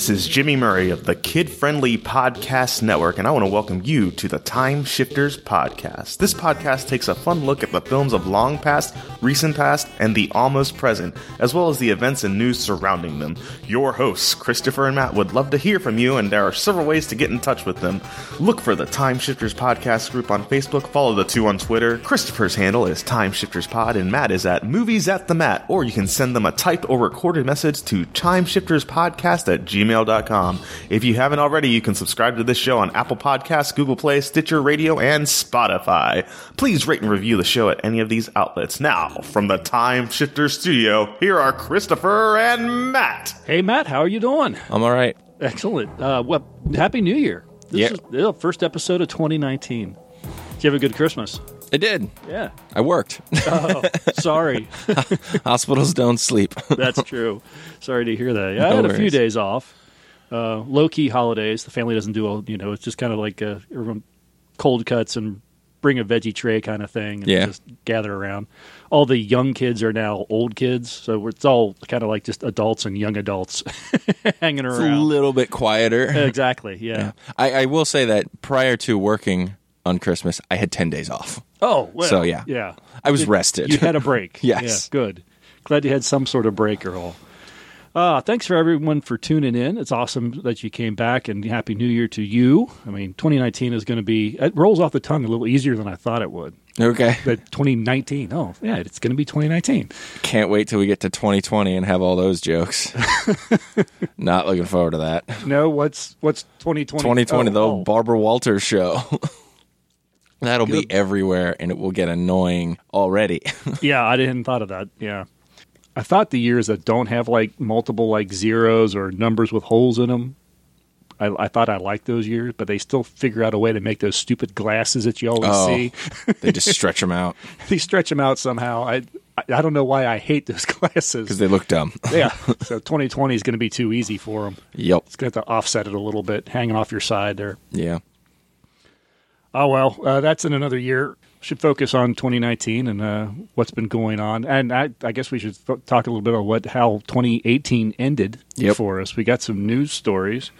This is Jimmy Murray of the Kid Friendly Podcast Network, and I want to welcome you to the Time Shifters Podcast. This podcast takes a fun look at the films of long past, recent past, and the almost present, as well as the events and news surrounding them. Your hosts, Christopher and Matt, would love to hear from you, and there are several ways to get in touch with them. Look for the Time Shifters Podcast group on Facebook, follow the two on Twitter. Christopher's handle is Time Shifters Pod, and Matt is at Movies at the Mat, or you can send them a typed or recorded message to timeshifterspodcast at gmail.com. If you haven't already, you can subscribe to this show on Apple Podcasts, Google Play, Stitcher Radio, and Spotify. Please rate and review the show at any of these outlets. Now, from the Time Shifter Studio, here are Christopher and Matt. Hey, Matt, how are you doing? I'm all right. Excellent. Uh, well, Happy New Year. This Yeah. is the first episode of 2019. Did you have a good Christmas? I did. Yeah. I worked. Oh, sorry. Hospitals don't sleep. That's true. Sorry to hear that. Yeah, I No had a few days off. Uh, low key holidays. The family doesn't do all, you know, it's just kind of like a, everyone cold cuts and bring a veggie tray kind of thing and Yeah. just gather around. All the young kids are now old kids. So it's all kind of like just adults and young adults hanging It's a little bit quieter. exactly. Yeah. I, I will say that prior to working on Christmas, I had 10 days off. Oh, well, So, yeah. Yeah. I was You- rested. You had a break. Yes. Yeah, good. Glad you had some sort of break or all. Uh, thanks for everyone for tuning in. It's awesome that you came back and happy new year to you. I mean, 2019 is going to be, it rolls off the tongue a little easier than I thought it would. Okay. But 2019, oh, yeah, it's going to be 2019. Can't wait till we get to 2020 and have all those jokes. Not looking forward to that. No, what's what's 2020? 2020, Oh, the oh. Barbara Walters show. That'll Good. be everywhere and it will get annoying already. Yeah, I didn't thought of that. Yeah. I thought the years that don't have like multiple like zeros or numbers with holes in them, I, I thought I liked those years, but they still figure out a way to make those stupid glasses that you always Oh. see. they just stretch them out they stretch them out somehow. I, I I don't know why I hate those glasses. because they look dumb. yeah, so 2020 is going to be too easy for them. yep. It's going to have to offset it a little bit, hanging off your side there. Yeah. Oh well, uh, that's in another year. Should focus on 2019 and uh, what's been going on, and I, I guess we should f- talk a little bit about what how 2018 ended Yep. for us. We got some news stories.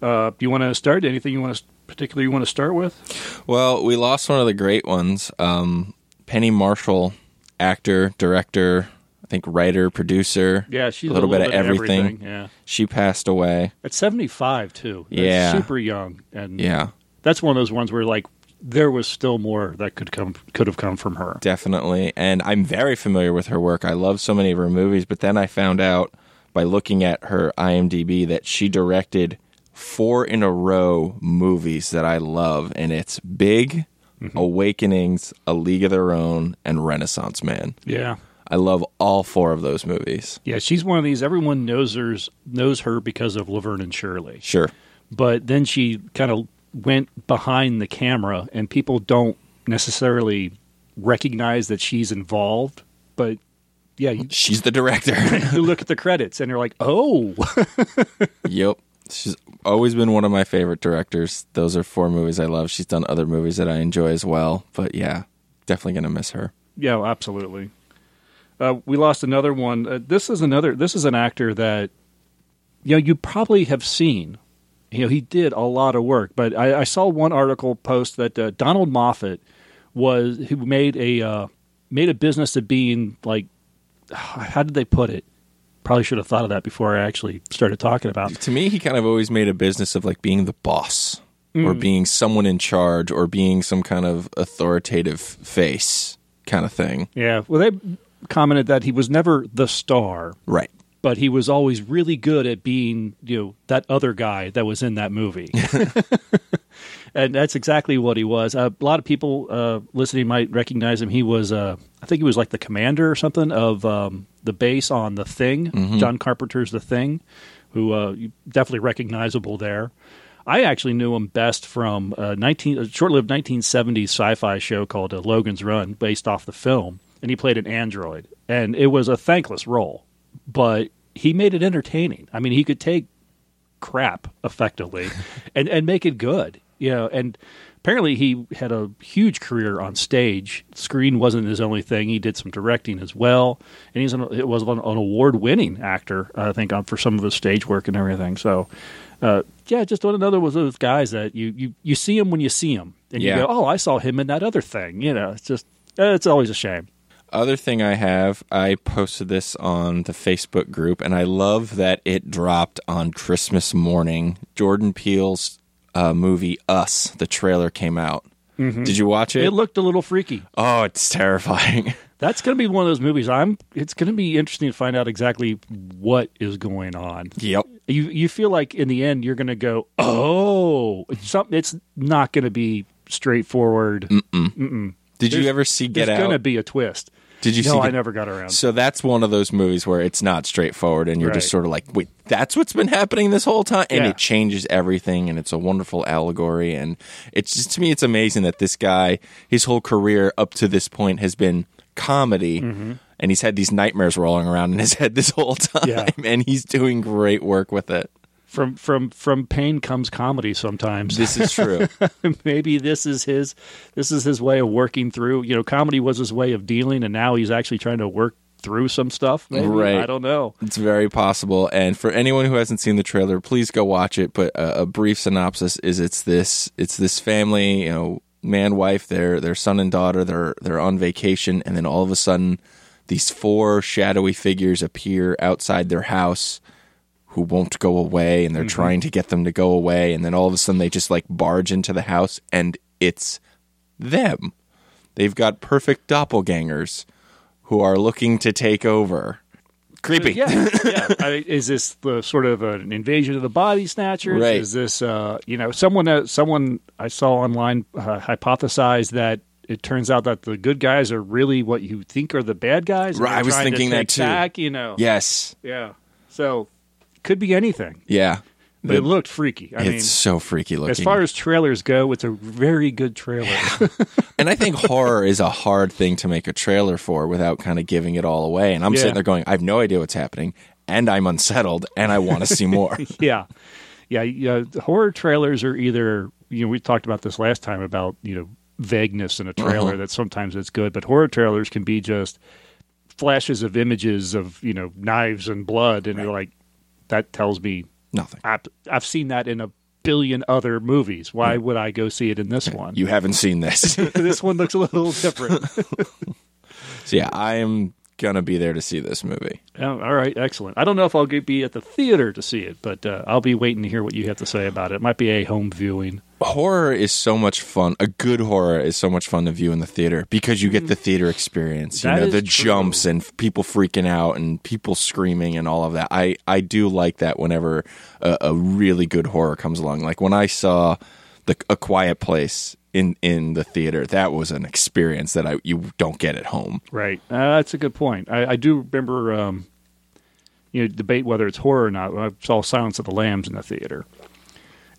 Uh, do you want to start? Anything you want to particularly you want to start with? Well, we lost one of the great ones. Um, Penny Marshall, actor, director, I think writer, producer. Yeah, she's a little, bit, of everything. Yeah, She passed away. at 75 too. That's Yeah. super young, and Yeah, that's one of those ones where like there was still more that could come could have come from her. definitely. And I'm very familiar with her work. I love so many of her movies, but then I found out by looking at her IMDb that she directed four in a row movies that I love, and it's Big, mm-hmm. Awakenings, A League of Their Own, and Renaissance Man. Yeah. I love all four of those movies. Yeah, she's one of these. Everyone knows hers knows her because of Laverne and Shirley. Sure. but then she kind of went behind the camera and people don't necessarily recognize that she's involved but yeah you, She's the director. you look at the credits and you're like oh yep. She's always been one of my favorite directors. Those are four movies I love. She's done other movies that I enjoy as well. But yeah, definitely going to miss her. yeah absolutely uh, we lost another one uh, this is another this is an actor that you know you probably have seen you know he did a lot of work but i, I saw one article post that uh, donald moffat was who made a uh, made a business of being like how did they put it probably should have thought of that before i actually started talking about it. To me, he kind of always made a business of like being the boss or being someone in charge or being some kind of authoritative face kind of thing. yeah well they commented that he was never the star Right. But he was always really good at being, you know, that other guy that was in that movie. and that's exactly what he was. Uh, a lot of people uh, listening might recognize him. He was, uh, I think he was like the commander or something of um, the base on The Thing, John Carpenter's The Thing, who uh, definitely recognizable there. I actually knew him best from a 19, a short-lived 1970s sci-fi show called uh, Logan's Run, based off the film, and he played an android, and it was a thankless role, but he made it entertaining. I mean, he could take crap effectively and and make it good, you know. And apparently he had a huge career on stage. Screen wasn't his only thing. He did some directing as well, and he's an, it was an, an award winning actor. I think on for some of his stage work and everything. So. Uh, yeah, just another was those guys that you, you, you see him when you see him, and Yeah. you go, "Oh, I saw him in that other thing." You know, it's just it's always a shame. Other thing I have, I posted this on the Facebook group, and I love that it dropped on Christmas morning. Jordan Peele's uh, movie Us, the trailer came out. Did you watch it? It looked a little freaky. oh, it's terrifying. That's going to be one of those movies. I'm. It's going to be interesting to find out exactly what is going on. yep. You you feel like in the end you're going to go, oh, it's something. It's not going to be straightforward. Did you ever see Get There's Out? going to be a twist. Did you see? no, see? I never got around. So that's one of those movies where it's not straightforward, and you're just sort of like, wait, that's what's been happening this whole time, and Yeah. it changes everything, and it's a wonderful allegory, and it's just to me, it's amazing that this guy, his whole career up to this point has been comedy. Mm-hmm. And he's had these nightmares rolling around in his head this whole time, Yeah. and he's doing great work with it. From from from pain comes comedy. Sometimes This is true. maybe this is his this is his way of working through. You know, comedy was his way of dealing, and now he's actually trying to work through some stuff. Maybe. Right. I don't know. It's very possible. And for anyone who hasn't seen the trailer, please go watch it. But a, a brief synopsis is it's this it's this family, you know, man, wife, their their son and daughter, they're they're on vacation, and then all of a sudden these four shadowy figures appear outside their house who won't go away and they're trying to get them to go away and then all of a sudden they just like barge into the house and it's them. They've got perfect doppelgangers who are looking to take over. Creepy. Yeah, yeah. I mean, is this the sort of an invasion of the body snatchers? Right. Is this, uh, you know, someone uh, someone I saw online uh, hypothesized that it turns out that the good guys are really what you think are the bad guys. Right, I was thinking that too. Back, you know. Yes. Yeah. So could be anything, Yeah. but it looked freaky. I it's mean, so freaky looking. as far as trailers go, it's a very good trailer. and I think horror is a hard thing to make a trailer for without kind of giving it all away. And I'm Yeah. sitting there going, I have no idea what's happening, and I'm unsettled, and I want to see more. yeah, yeah, yeah. Horror trailers are either you know we talked about this last time about you know vagueness in a trailer Uh-huh. that sometimes it's good, but horror trailers can be just flashes of images of you know knives and blood, and you're like, that tells me Nothing. I've, I've seen that in a billion other movies. Why would I go see it in this one? You haven't seen this. this one looks a little different. so yeah, I am gonna be there to see this movie. Oh, all right, excellent. I don't know if I'll be at the theater to see it, but uh, I'll be waiting to hear what you have to say about it. It might be a home viewing. Horror is so much fun. A good horror is so much fun to view in the theater because you get the theater experience. You That know, the true. jumps and people freaking out and people screaming and all of that. I I do like that whenever a, a really good horror comes along. Like when I saw the A Quiet Place in in the theater, that was an experience that I you don't get at home. Right. Uh, that's a good point. I, I do remember, um, you know, debate whether it's horror or not. I saw Silence of the Lambs in the theater.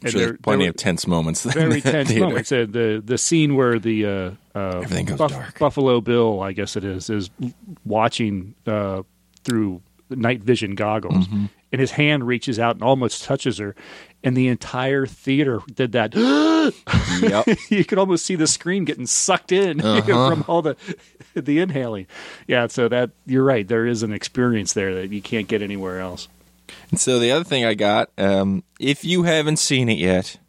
And So there- there's plenty there of tense moments. very tense theater. moments. Uh, the the scene where the uh, uh, Everything goes dark. Buffalo Bill, I guess it is, is watching uh, through night vision goggles, Mm-hmm. and his hand reaches out and almost touches her, and the entire theater did that. yep. you could almost see the screen getting sucked in Uh-huh. from all the the inhaling. Yeah, so that you're right. There is an experience there that you can't get anywhere else. And so the other thing I got, um, if you haven't seen it yet,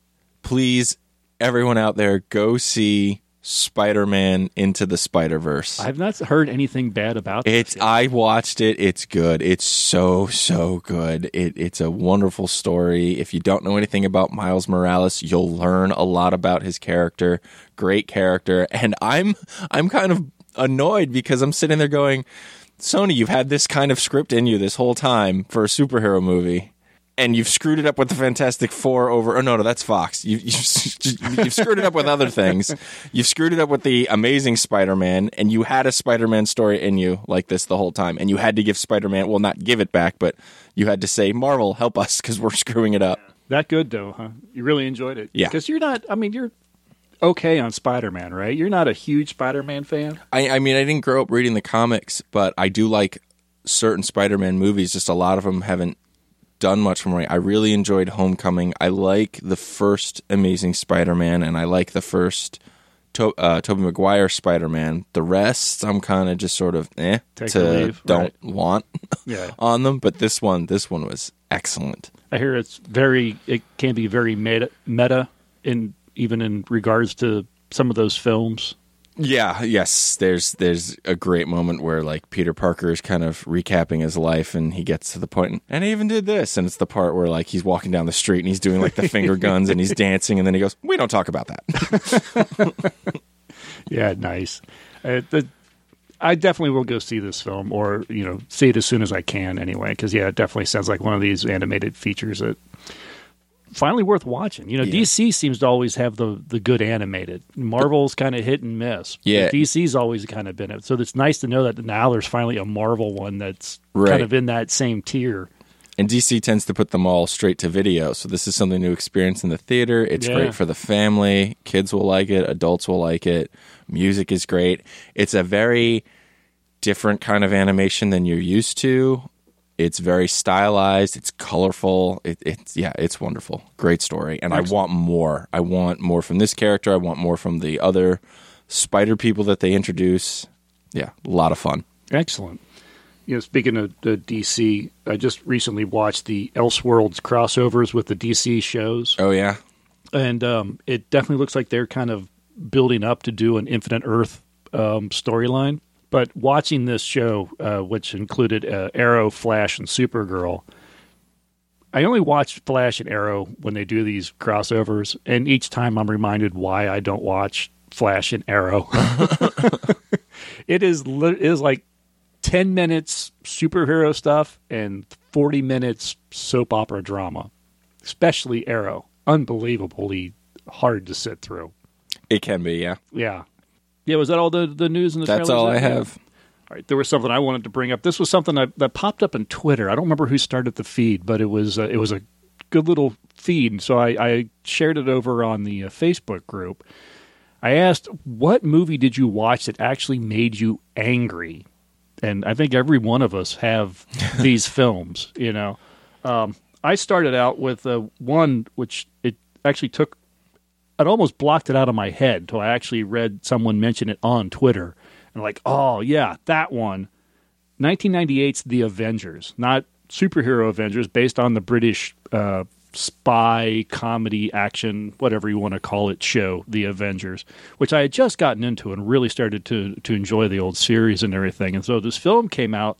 please, everyone out there, go see Spider-Man Into the Spider-Verse. I've not heard anything bad about it. I watched it. It's good. It's so so good. It, it's a wonderful story. If you don't know anything about Miles Morales, you'll learn a lot about his character. Great character, and I'm I'm kind of annoyed because I'm sitting there going, Sony, you've had this kind of script in you this whole time for a superhero movie. And you've screwed it up with the Fantastic Four over. Oh no, no, that's Fox. You, you've, you've screwed it up with other things. You've screwed it up with the Amazing Spider-Man, and you had a Spider-Man story in you like this the whole time, and you had to give Spider-Man. Well, not give it back, but you had to say, "Marvel, help us," because we're screwing it up. that good though, huh? You really enjoyed it, Yeah. Because you're not. I mean, you're okay on Spider Man, right? You're not a huge Spider Man fan. I, I mean, I didn't grow up reading the comics, but I do like certain Spider-Man movies. Just a lot of them haven't done much for me. I really enjoyed Homecoming. I like the first Amazing Spider-Man, and I like the first to- uh, Tobey Maguire Spider-Man. The rest, I'm kind of just sort of eh Take to leave, don't right. want Yeah. on them. But this one, this one was excellent. I hear it's very. It can be very meta, meta in even in regards to some of those films. Yeah, yes. There's there's a great moment where like Peter Parker is kind of recapping his life, and he gets to the point, and I even did this, and it's the part where like he's walking down the street and he's doing like the finger guns and he's dancing, and then he goes, "We don't talk about that." Yeah, nice. Uh, the, I definitely will go see this film, or you know, see it as soon as I can. Anyway, because yeah, it definitely sounds like one of these animated features that finally worth watching. You know, Yeah. DC seems to always have the the good animated. Marvel's kind of hit and miss. Yeah. DC's always kind of been it. So it's nice to know that now there's finally a Marvel one that's Right. kind of in that same tier. And DC tends to put them all straight to video, so this is something to experience in the theater. It's Yeah. great for the family. Kids will like it. Adults will like it. Music is great. It's a very different kind of animation than you're used to. It's very stylized. It's colorful. It, it's yeah, it's wonderful. Great story, and I want more. I want more from this character. I want more from the other spider people that they introduce. Yeah, a lot of fun. Excellent. You know, speaking of the DC, I just recently watched the Elseworlds crossovers with the DC shows. Oh yeah, and um, it definitely looks like they're kind of building up to do an Infinite Earth um, storyline. But watching this show, uh, which included uh, Arrow, Flash, and Supergirl, I only watch Flash and Arrow when they do these crossovers, and each time I'm reminded why I don't watch Flash and Arrow. it is it is like ten minutes superhero stuff and forty minutes soap opera drama, especially Arrow. Unbelievably hard to sit through. it can be. Yeah, Yeah, yeah. Was that all the the news and the that's all I have. all right, there was something I wanted to bring up. This was something that, that popped up on Twitter. I don't remember who started the feed, but it was uh, it was a good little feed. So I, I shared it over on the uh, Facebook group. I asked, "What movie did you watch that actually made you angry?" And I think every one of us have these films. You know, um, I started out with uh, one which it actually took. I'd almost blocked it out of my head until I actually read someone mention it on Twitter. And like, oh yeah, that one. 1998's The Avengers, not superhero Avengers, based on the British uh, spy comedy action, whatever you want to call it, show, The Avengers, which I had just gotten into and really started to to enjoy the old series and everything. And so this film came out.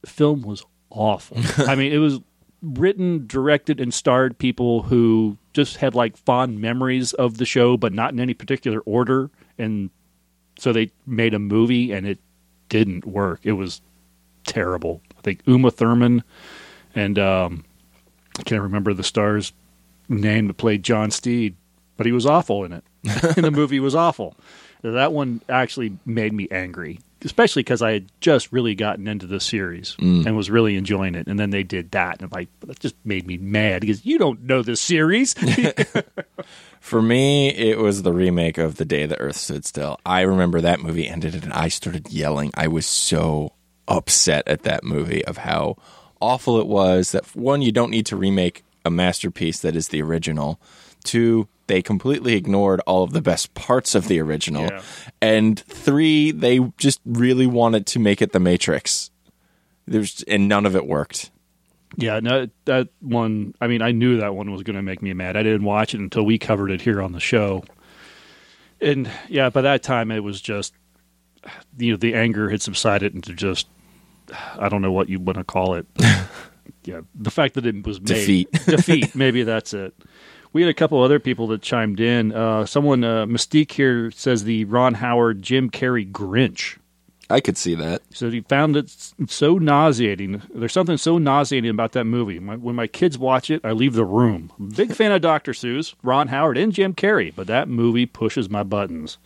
The film was awful. I mean, it was written, directed, and starred people who just had like fond memories of the show, but not in any particular order. And so they made a movie, and it didn't work. It was terrible. I think Uma Thurman and um, I can't remember the star's name that played John Steed, but he was awful in it. and the movie was awful. That one actually made me angry, especially because I had just really gotten into the series mm. and was really enjoying it. And then they did that, and I'm like, that just made me mad because you don't know the series. For me, it was the remake of The Day the Earth Stood Still. I remember that movie ended and I started yelling. I was so upset at that movie of how awful it was. That one, you don't need to remake a masterpiece that is the original. Two, they completely ignored all of the best parts of the original. Yeah. And three, they just really wanted to make it The Matrix. There's and none of it worked. Yeah, no, that one. I mean, I knew that one was going to make me mad. I didn't watch it until we covered it here on the show. And yeah, by that time it was just, you know, the anger had subsided into just, I don't know what you want to call it. yeah, the fact that it was made, Defeat. defeat. Maybe that's it. We had a couple other people that chimed in. Uh, someone, uh, Mystique here says the Ron Howard, Jim Carrey Grinch. I could see that. So he found it so nauseating. There's something so nauseating about that movie. My, when my kids watch it, I leave the room. Big fan of Dr. Seuss, Ron Howard, and Jim Carrey, but that movie pushes my buttons.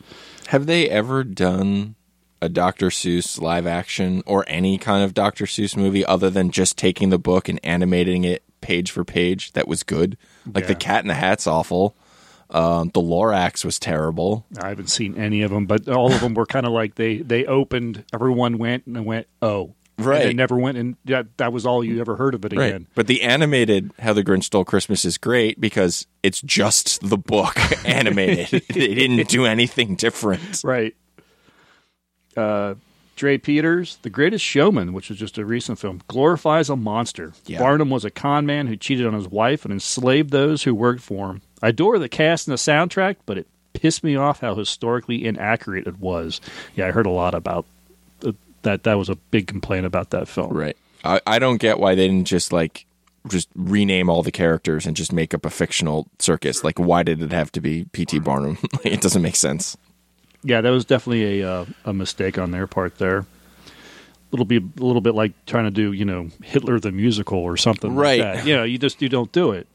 Have they ever done a Dr. Seuss live action or any kind of Dr. Seuss movie other than just taking the book and animating it page for page that was good? Like the Cat in the Hat's awful. Um, the Lorax was terrible. I haven't seen any of them, but all of them were kind of like they they opened. Everyone went and went, oh, Right. And never went, and that, that was all you ever heard of it Right. again. But the animated How the Grinch Stole Christmas is great because it's just the book animated. they didn't do anything different. Right. Uh, Dre Peters, The Greatest Showman, which was just a recent film, glorifies a monster. Yeah. Barnum was a con man who cheated on his wife and enslaved those who worked for him. I adore the cast and the soundtrack, but it pissed me off how historically inaccurate it was. Yeah, I heard a lot about uh, that. That was a big complaint about that film. Right. I, I don't get why they didn't just like just rename all the characters and just make up a fictional circus. Like, why did it have to be P.T. Barnum? it doesn't make sense. Yeah, that was definitely a uh, a mistake on their part there. It'll be a little bit like trying to do, you know, Hitler the musical or something Right. like that. You know, you just you don't do it.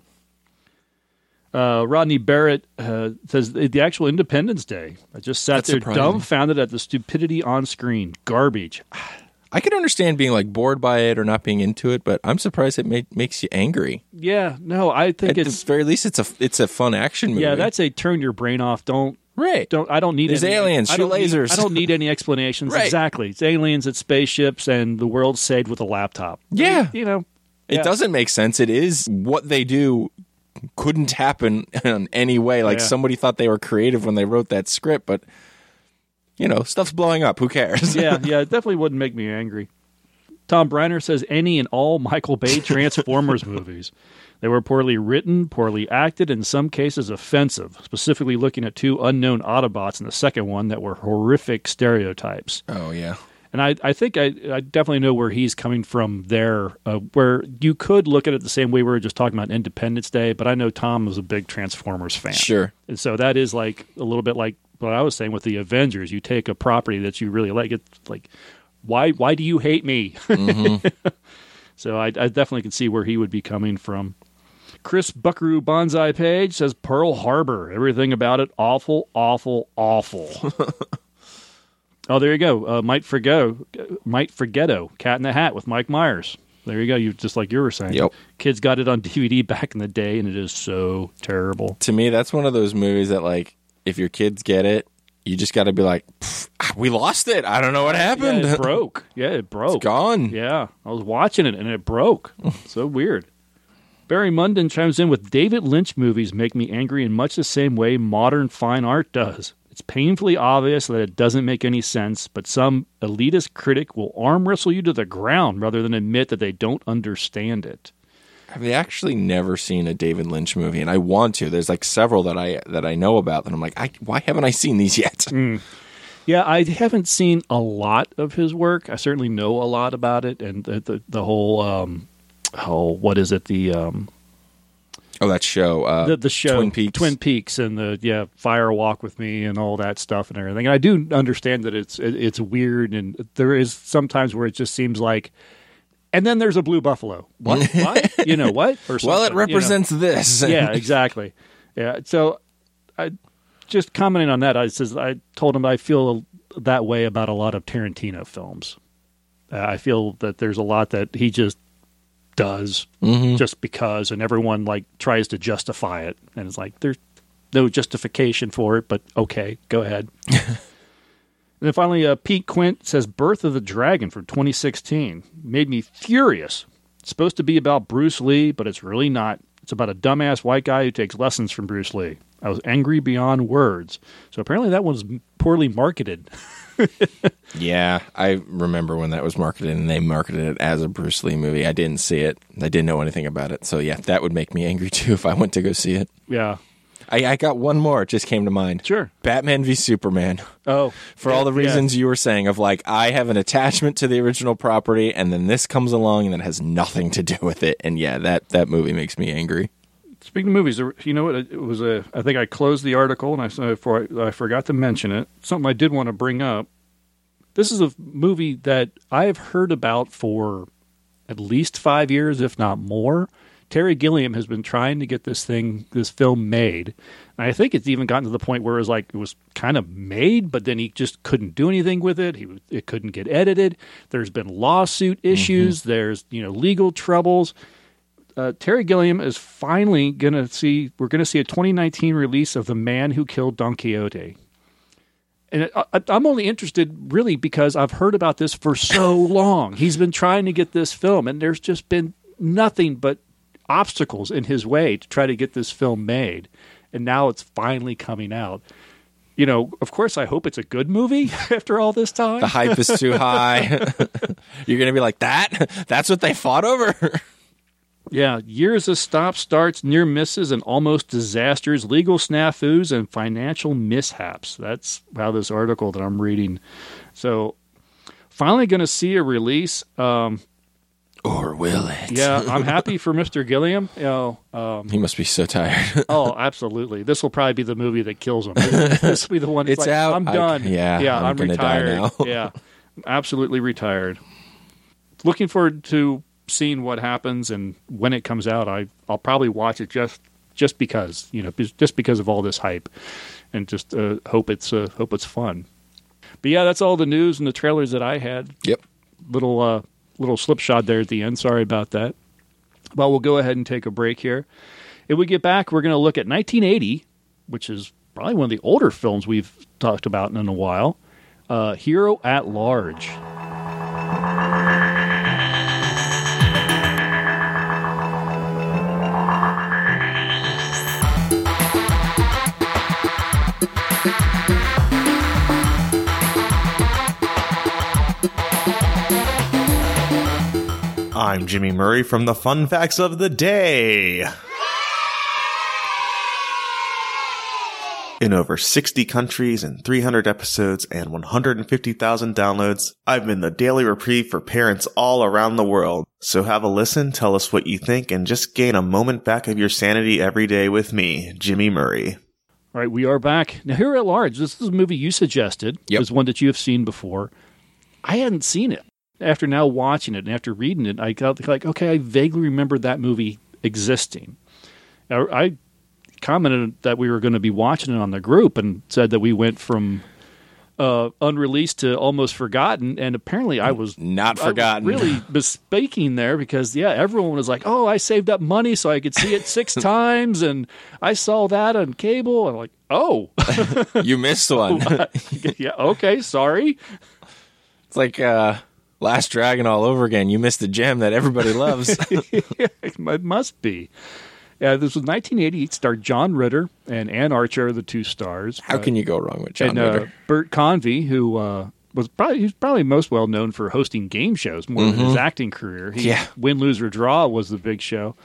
Uh, Rodney Barrett uh, says the actual Independence Day. I just sat That's there surprising. dumbfounded at the stupidity on screen. Garbage. I could understand being like bored by it or not being into it, but I'm surprised it ma- makes you angry. Yeah, no, I think At the very least, it's a it's a fun action movie. yeah. That's a turn your brain off. Don't right. don't I don't need There's any, aliens, I shoot don't need- lasers. I don't need any explanations. Right. Exactly. It's aliens, it's spaceships, and the world's saved with a laptop. Yeah. You know. It yeah. doesn't make sense. It is what they do couldn't happen in any way. Like Yeah. somebody thought they were creative when they wrote that script, but you know, stuff's blowing up. Who cares? yeah, yeah, it definitely wouldn't make me angry. Tom Briner says any and all Michael Bay Transformers movies. They were poorly written, poorly acted, in some cases offensive, specifically looking at two unknown Autobots in the second one that were horrific stereotypes. oh yeah. And I, I think I, I definitely know where he's coming from there, uh, where you could look at it the same way we were just talking about Independence Day, but I know Tom was a big Transformers fan. Sure. And so that is like a little bit like what I was saying with the Avengers. You take a property that you really like. It's like, why why do you hate me? so I, I definitely can see where he would be coming from. Chris Buckaroo Bonsai Page says Pearl Harbor. Everything about it awful, awful, awful. oh, there you go. Uh, Might Forgetto, Might Forgetto, Cat in the Hat with Mike Myers. There you go. You just like you were saying. Yep. Kids got it on DVD back in the day, and it is so terrible. To me, that's one of those movies that like if your kids get it, you just got to be like, we lost it. I don't know what happened. Yeah, it broke. Yeah, it broke. It's gone. Yeah, I was watching it and it broke. so weird. Barry Munden chimes in with David Lynch movies make me angry in much the same way modern fine art does. It's painfully obvious that it doesn't make any sense, but some elitist critic will arm wrestle you to the ground rather than admit that they don't understand it. I've actually never seen a David Lynch movie, and I want to. There's like several that I that I know about that I'm like, I, why haven't I seen these yet? Yeah, I haven't seen a lot of his work. I certainly know a lot about it and the the, the whole um oh what is it the um Oh, that show, uh, the, the show Twin Peaks. Twin Peaks, and the yeah, Fire Walk with Me, and all that stuff and everything. And I do understand that it's it, it's weird, and there is sometimes where it just seems like, and then there's a blue buffalo. What? what? You know what? Or well, it something, you know? represents this. yeah, exactly. Yeah. So, I just commenting on that. I says I told him I feel that way about a lot of Tarantino films. Uh, I feel that there's a lot that he just does just because, and everyone like tries to justify it, and it's like there's no justification for it, but okay, go ahead. and then finally, uh, Pete Quint says "Birth of the Dragon" from 2016 made me furious. It's supposed to be about Bruce Lee, but it's really not. It's about a dumbass white guy who takes lessons from Bruce Lee. I was angry beyond words. So apparently that was poorly marketed. Yeah, I remember when that was marketed, and they marketed it as a Bruce Lee movie. I didn't see it. I didn't know anything about it. So yeah, that would make me angry too if I went to go see it. yeah. I, I got one more. It just came to mind. Sure. Batman v Superman. Oh, For all the yeah. reasons you were saying of like I have an attachment to the original property, and then this comes along and it has nothing to do with it. And yeah, that that movie makes me angry. Speaking of movies, you know what? It was a. I think I closed the article and I said before I, I forgot to mention it. Something I did want to bring up. This is a movie that I have heard about for at least five years, if not more. Terry Gilliam has been trying to get this thing, this film made. And I think it's even gotten to the point where it was like it was kind of made, but then he just couldn't do anything with it. He it couldn't get edited. There's been lawsuit issues. Mm-hmm. There's you know legal troubles uh, Terry Gilliam is finally going to see. We're going to see a 2019 release of The Man Who Killed Don Quixote, And I, I'm only interested really because I've heard about this for so long. He's been trying to get this film, and there's just been nothing but obstacles in his way to try to get this film made. And now it's finally coming out. You know, of course, I hope it's a good movie after all this time. The hype is too high. You're going to be like, that? That's what they fought over? Yeah, years of stop starts, near misses, and almost disasters, legal snafus, and financial mishaps. That's how this article that I'm reading. So, finally going to see a release. Um, or will it? yeah, I'm happy for Mr. Gilliam. You know, um, He must be so tired. oh, absolutely. This will probably be the movie that kills him. this will be the one. that's It's like, out. I'm I- done. yeah, yeah, I'm I'm, retired. now. yeah, absolutely retired. Looking forward to seeing what happens and when it comes out. I I'll probably watch it just just because you know just because of all this hype, and just uh, hope it's uh, hope it's fun. But yeah, that's all the news and the trailers that I had. yep. Little uh, little slipshod there at the end. Sorry about that. But we'll go ahead and take a break here. If we get back, we're going to look at 1980, which is probably one of the older films we've talked about in a while. Uh, Hero at Large. I'm Jimmy Murray from the Fun Facts of the Day. In over 60 countries and 300 episodes and 150,000 downloads, I've been the daily reprieve for parents all around the world. So have a listen, tell us what you think, and just gain a moment back of your sanity every day with me, Jimmy Murray. All right, we are back. Now, Hero at Large, this is a movie you suggested. Yep. It was one that you have seen before. I hadn't seen it. After now watching it and after reading it, I got like, okay, I vaguely remember that movie existing. I, I commented that we were going to be watching it on the group and said that we went from uh, unreleased to almost forgotten. And apparently, I was Not I was forgotten. really bespeaking there because yeah, everyone was like, "Oh, I saved up money so I could see it six times, and I saw that on cable." I'm like, "Oh, You missed one. yeah, okay, sorry." it's like uh, Last Dragon all over again. You missed the gem that everybody loves. it must be. Yeah, this was 1980. It starred John Ritter and Anne Archer, are the two stars. How can you go wrong with John and uh, Ritter? Bert Convy, who uh, was probably he's probably most well known for hosting game shows more than his acting career. He, Mm-hmm. Yeah. Win, Lose or Draw was the big show.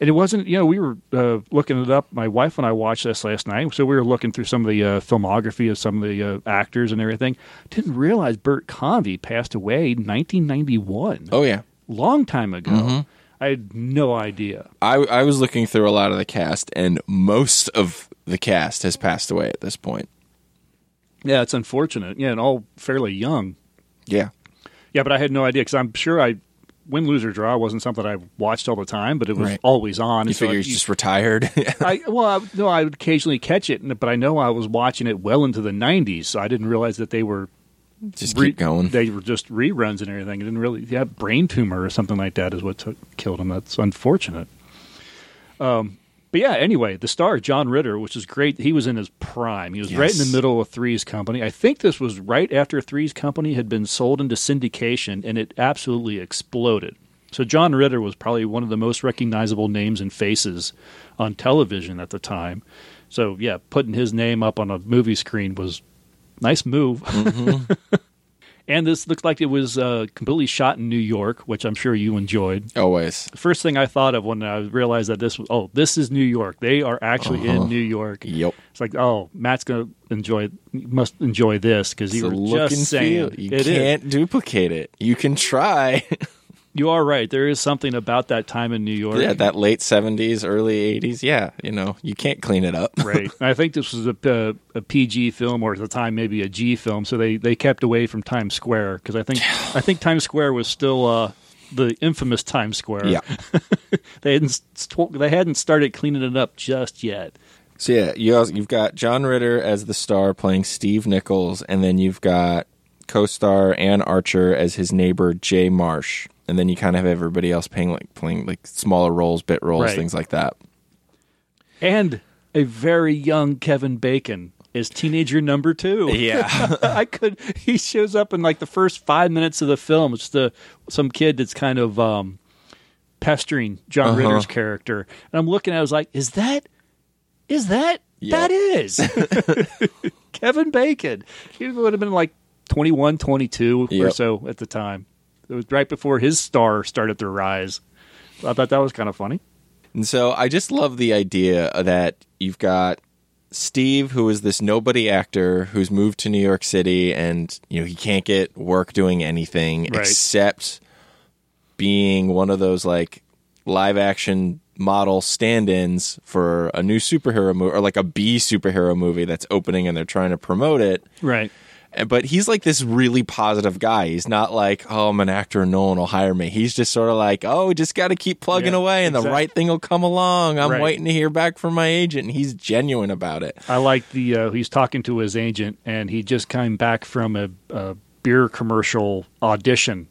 And it wasn't, you know, we were uh, looking it up. My wife and I watched this last night, so we were looking through some of the uh, filmography of some of the uh, actors and everything. Didn't realize Bert Convy passed away in 1991, Oh yeah. long time ago. Mm-hmm. I had no idea. I, I was looking through a lot of the cast, and most of the cast has passed away at this point. Yeah, it's unfortunate. Yeah, and all fairly young. Yeah. Yeah, but I had no idea because I'm sure I win, lose or draw wasn't something I watched all the time, but it was Right. always on. You So figure I- he's just retired. I well, I, no, I would occasionally catch it, but I know I was watching it well into the '90s, so I didn't realize that they were just re- keep going. They were just reruns and everything. I didn't really. Yeah, brain tumor or something like that is what took, killed him. That's unfortunate. Um, but yeah, anyway, the star John Ritter, which is great. He was in his prime. He was right in the middle of Three's Company. I think this was right after Three's Company had been sold into syndication, and it absolutely exploded. So John Ritter was probably one of the most recognizable names and faces on television at the time. So yeah, putting his name up on a movie screen was nice move. Mm-hmm. and this looks like it was uh, completely shot in New York, which I'm sure you enjoyed. Always. The first thing I thought of when I realized that this was oh, this is New York. They are actually Uh-huh. in New York. Yep. It's like oh, Matt's gonna enjoy must enjoy this because you a were look just saying feel. You it is. can't duplicate it. You can try. You are right. There is something about that time in New York. yeah, that late seventies, early eighties. Yeah, you know, you can't clean it up. right. I think this was a, a, a PG film, or at the time maybe a G film. So they, they kept away from Times Square because I think I think Times Square was still uh, the infamous Times Square. Yeah. they hadn't they hadn't started cleaning it up just yet. So yeah, you also, you've got John Ritter as the star playing Steve Nichols, and then you've got co-star Anne Archer as his neighbor Jay Marsh, and then you kind of have everybody else playing like playing like smaller roles, bit roles, Right. things like that. And a very young Kevin Bacon is teenager number two. Yeah. I could. He shows up in like the first five minutes of the film. It's the some kid that's kind of um, pestering John Uh-huh. Ritter's character, and I'm looking at. it, I was like, is that? Is that? Yep. That is Kevin Bacon. He would have been like 21, 22 or so at the time. It was right before his star started to rise. I thought that was kind of funny. And so I just love the idea that you've got Steve, who is this nobody actor who's moved to New York City and, you know, he can't get work doing anything Right. except being one of those like live action model stand ins for a new superhero movie or like a B superhero movie that's opening and they're trying to promote it. Right. But he's like this really positive guy. He's not like, oh, I'm an actor and no one will hire me. He's just sort of like, oh, just got to keep plugging Yeah, away and the right thing will come along. I'm Right. waiting to hear back from my agent. And he's genuine about it. I like the uh, he's talking to his agent, and he just came back from a, a beer commercial audition.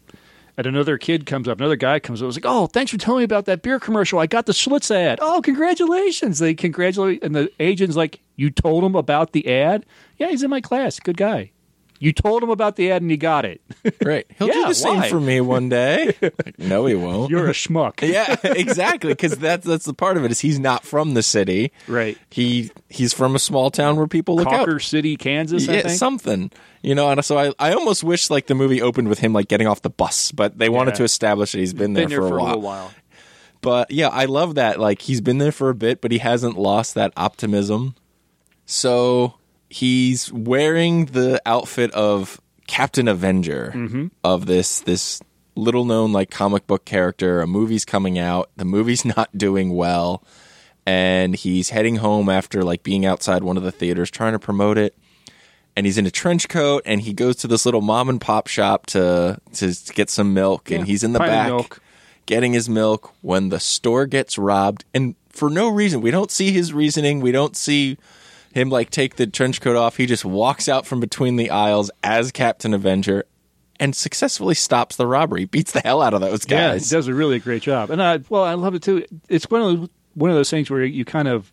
And another kid comes up, another guy comes up. was like, "Oh, thanks for telling me about that beer commercial. I got the Schlitz ad. Oh, congratulations!" They congratulate, and the agent's like, "You told him about the ad? Yeah, he's in my class. Good guy. You told him about the ad, and he got it. Right. He'll do Yeah, the same why? for me one day. Like, no, he won't. You're a schmuck." yeah, exactly. Because that's that's the part of it is he's not from the city. Right. He he's from a small town where people look Cocker up. City, Kansas. I Yeah, think. something. You know, and so I, I almost wish like the movie opened with him like getting off the bus, but they wanted Yeah. to establish that he's been there, Been there for, for a a while. little while. But yeah, I love that. Like he's been there for a bit, but he hasn't lost that optimism. So he's wearing the outfit of Captain Avenger mm-hmm. of this this little known like comic book character. A movie's coming out. The movie's not doing well. And he's heading home after like being outside one of the theaters trying to promote it. And he's in a trench coat and he goes to this little mom and pop shop to to get some milk and he's in the back milk. getting his milk when the store gets robbed and for no reason we don't see his reasoning we don't see him like take the trench coat off he just walks out from between the aisles as captain avenger and successfully stops the robbery beats the hell out of those Yeah, guys he does a really great job, and I well, I love it too. It's one of those, one of those things where you kind of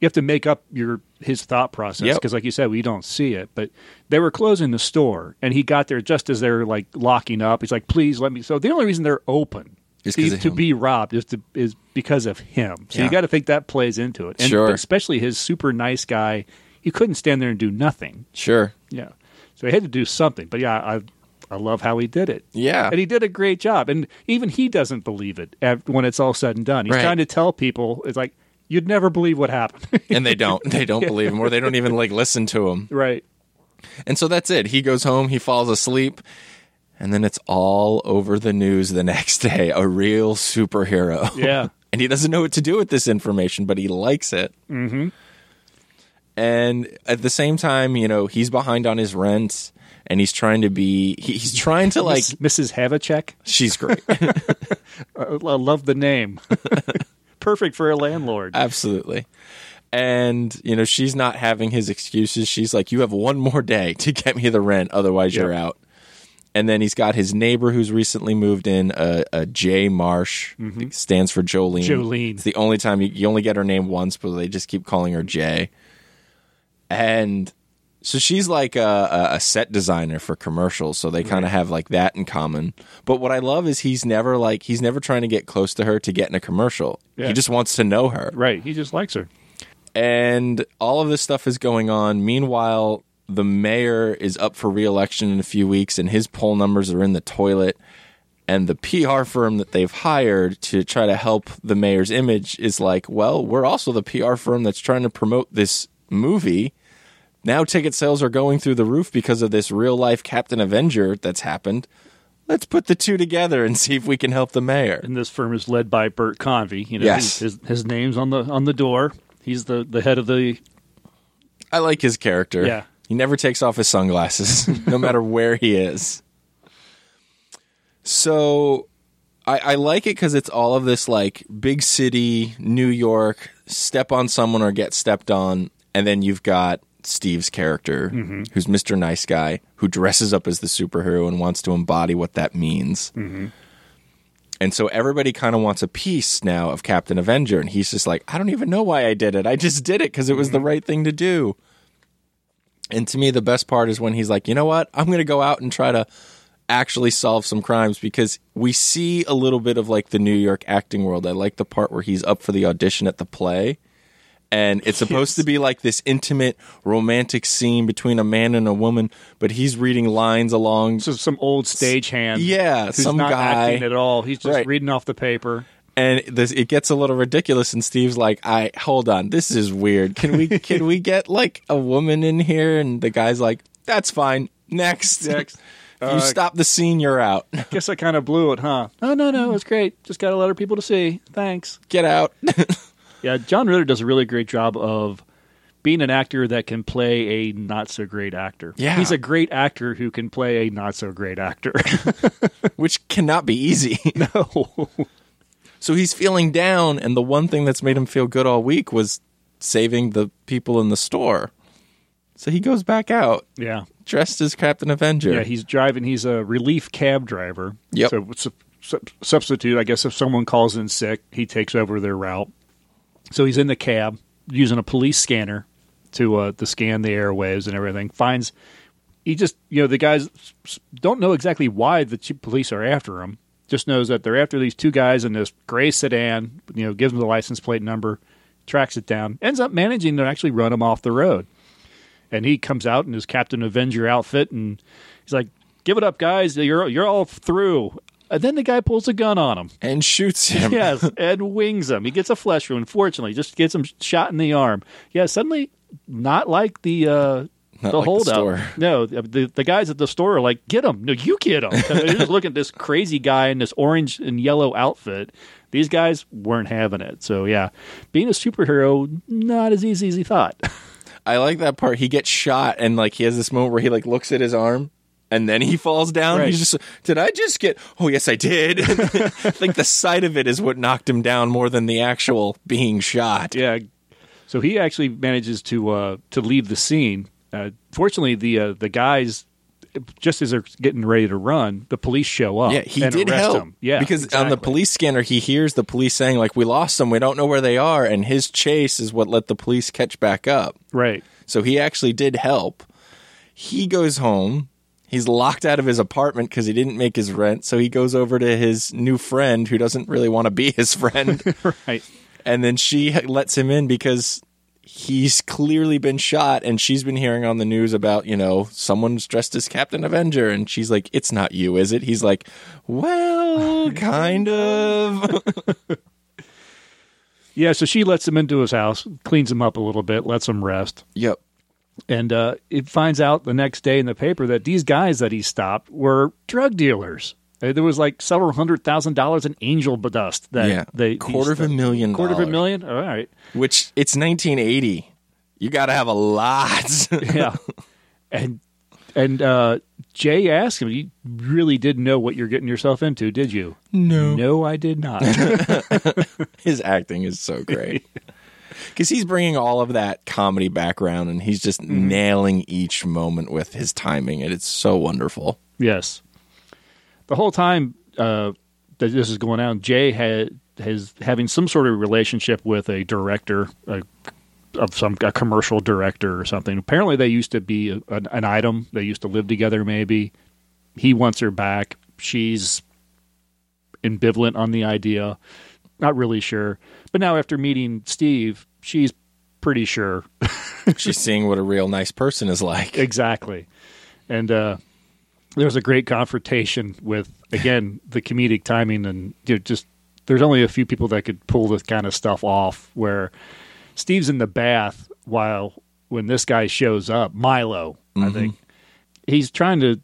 you have to make up your his thought process Yep. because, like you said, we don't see it. But they were closing the store, and he got there just as they're like locking up. He's like, "Please let me." So the only reason they're open to, to be robbed is to is because of him. So Yeah. you got to think that plays into it, and Sure. especially his super nice guy. He couldn't stand there and do nothing. sure Yeah. So he had to do something. But yeah, I I love how he did it. Yeah. And he did a great job. And even he doesn't believe it when it's all said and done. He's Right. trying to tell people, it's like, you'd never believe what happened. and they don't they don't believe him or they don't even like listen to him right. and so that's it he goes home he falls asleep and then it's all over the news the next day a real superhero Yeah. and he doesn't know what to do with this information, but he likes it. Mm-hmm. And at the same time, you know, he's behind on his rent, and he's trying to be. He, he's trying to like. Mrs. Havacek. She's great, I, I love the name. Perfect for a landlord. absolutely. And you know, she's not having his excuses. She's like, "You have one more day to get me the rent, otherwise you're out." And then he's got his neighbor who's recently moved in, uh, a Jay Marsh, stands for Jolene. Jolene. It's the only time you, you only get her name once, but they just keep calling her Jay. And so she's like a, a- a set designer for commercials, so they kind of have like that in common. But what I love is he's never like he's never trying to get close to her to get in a commercial. Yeah. He just wants to know her right. He just likes her. and all of this stuff is going on. Meanwhile, the mayor is up for reelection in a few weeks, and his poll numbers are in the toilet. And the PR firm that they've hired to try to help the mayor's image is like, well, we're also the PR firm that's trying to promote this movie. Now ticket sales are going through the roof because of this real life Captain Avenger that's happened. Let's put the two together and see if we can help the mayor. And this firm is led by Bert Convy. You know, Yes. his, his, his name's on the on the door. He's the, the head of the I like his character. Yeah. He never takes off his sunglasses, no matter where he is. So I, I like it because it's all of this like big city, New York, step on someone or get stepped on. And then you've got Steve's character, mm-hmm. who's Mr. Nice Guy, who dresses up as the superhero and wants to embody what that means. Mm-hmm. And so everybody kind of wants a piece now of Captain Avenger. And he's just like, I don't even know why I did it. I just did it because it was the mm-hmm. right thing to do. And to me, the best part is when he's like, you know what? I'm going to go out and try to actually solve some crimes because we see a little bit of like the New York acting world. I like the part where he's up for the audition at the play. And it's supposed to be like this intimate romantic scene between a man and a woman, but he's reading lines along. So some old stagehand. Yeah, who's some not guy. acting at all. He's just Right. reading off the paper. And this, it gets a little ridiculous and steve's like i hold on this is weird can we can we get like a woman in here and the guy's like that's fine next Next. if Uh, you stop the scene you're out Guess I kind of blew it, huh? No, no, no. It's great. Just got a lot of people to see. Thanks. get out Yeah, John Ritter does a really great job of being an actor that can play a not so great actor. Yeah. He's a great actor who can play a not so great actor. which cannot be easy no. So he's feeling down and the one thing that's made him feel good all week was saving the people in the store so he goes back out Yeah. dressed as captain avenger Yeah, he's driving. He's a relief cab driver. Yep. So su- su- substitute, I guess, if someone calls in sick, he takes over their route. So he's in the cab using a police scanner to uh, to scan the airwaves and everything. Finds he just you know the guys don't know exactly why the police are after him. Just knows that they're after these two guys in this gray sedan. You know, gives them the license plate number, tracks it down, ends up managing to actually run them off the road and he comes out in his Captain Avenger outfit, and he's like, "Give it up, guys! You're you're all through." And then the guy pulls a gun on him. and shoots him Yes, and wings him. He gets a flesh wound. Fortunately, just gets him shot in the arm. Yeah, suddenly, not like the uh, Not the like holdout. No, the the guys at the store are like, "Get him! No, you get him!" They're just looking at this crazy guy in this orange and yellow outfit. These guys weren't having it. So yeah, being a superhero not as easy as he thought. I like that part. He gets shot and like he has this moment where he like looks at his arm and then he falls down. Right. He's just, did I just get? Oh yes, I did. I think the sight of it is what knocked him down more than the actual being shot. Yeah. So he actually manages to uh, to leave the scene. Uh, fortunately, the uh, the guys, just as they're getting ready to run, the police show up. Yeah, he did arrest help. Him. Yeah, because on the police scanner, he hears the police saying like, "We lost them. We don't know where they are," and his chase is what let the police catch back up. right. So he actually did help. He goes home. He's locked out of his apartment because he didn't make his rent. So he goes over to his new friend who doesn't really want to be his friend. Right. and then she lets him in because he's clearly been shot and she's been hearing on the news about, you know, someone's dressed as Captain Avenger. And she's like, it's not you, is it? He's like, well, kind of. Yeah. So she lets him into his house, cleans him up a little bit, lets him rest, yep. and uh, it finds out the next day in the paper that these guys that he stopped were drug dealers. Uh, There was like several hundred thousand dollars in angel dust that Yeah. they Quarter of a million quarter of a million. All right. Which it's 1980. You got to have a lot. yeah. And and uh, Jay asked him, "You really didn't know what you're getting yourself into, did you?" no. No, I did not. His acting is so great. Because he's bringing all of that comedy background and he's just Mm-hmm. nailing each moment with his timing. And it's so wonderful. yes. The whole time uh, that this is going on, Jay had has having some sort of relationship with a director a, of some a commercial director or something. Apparently, they used to be a, an, an item. They used to live together. Maybe he wants her back. She's ambivalent on the idea. Not really sure. But now, after meeting Steve, she's pretty sure. She's seeing what a real nice person is like. exactly. And uh, there's a great confrontation with, again, the comedic timing. And you know, just there's only a few people that could pull this kind of stuff off where Steve's in the bath while when this guy shows up, Milo, I mm-hmm. think, he's trying to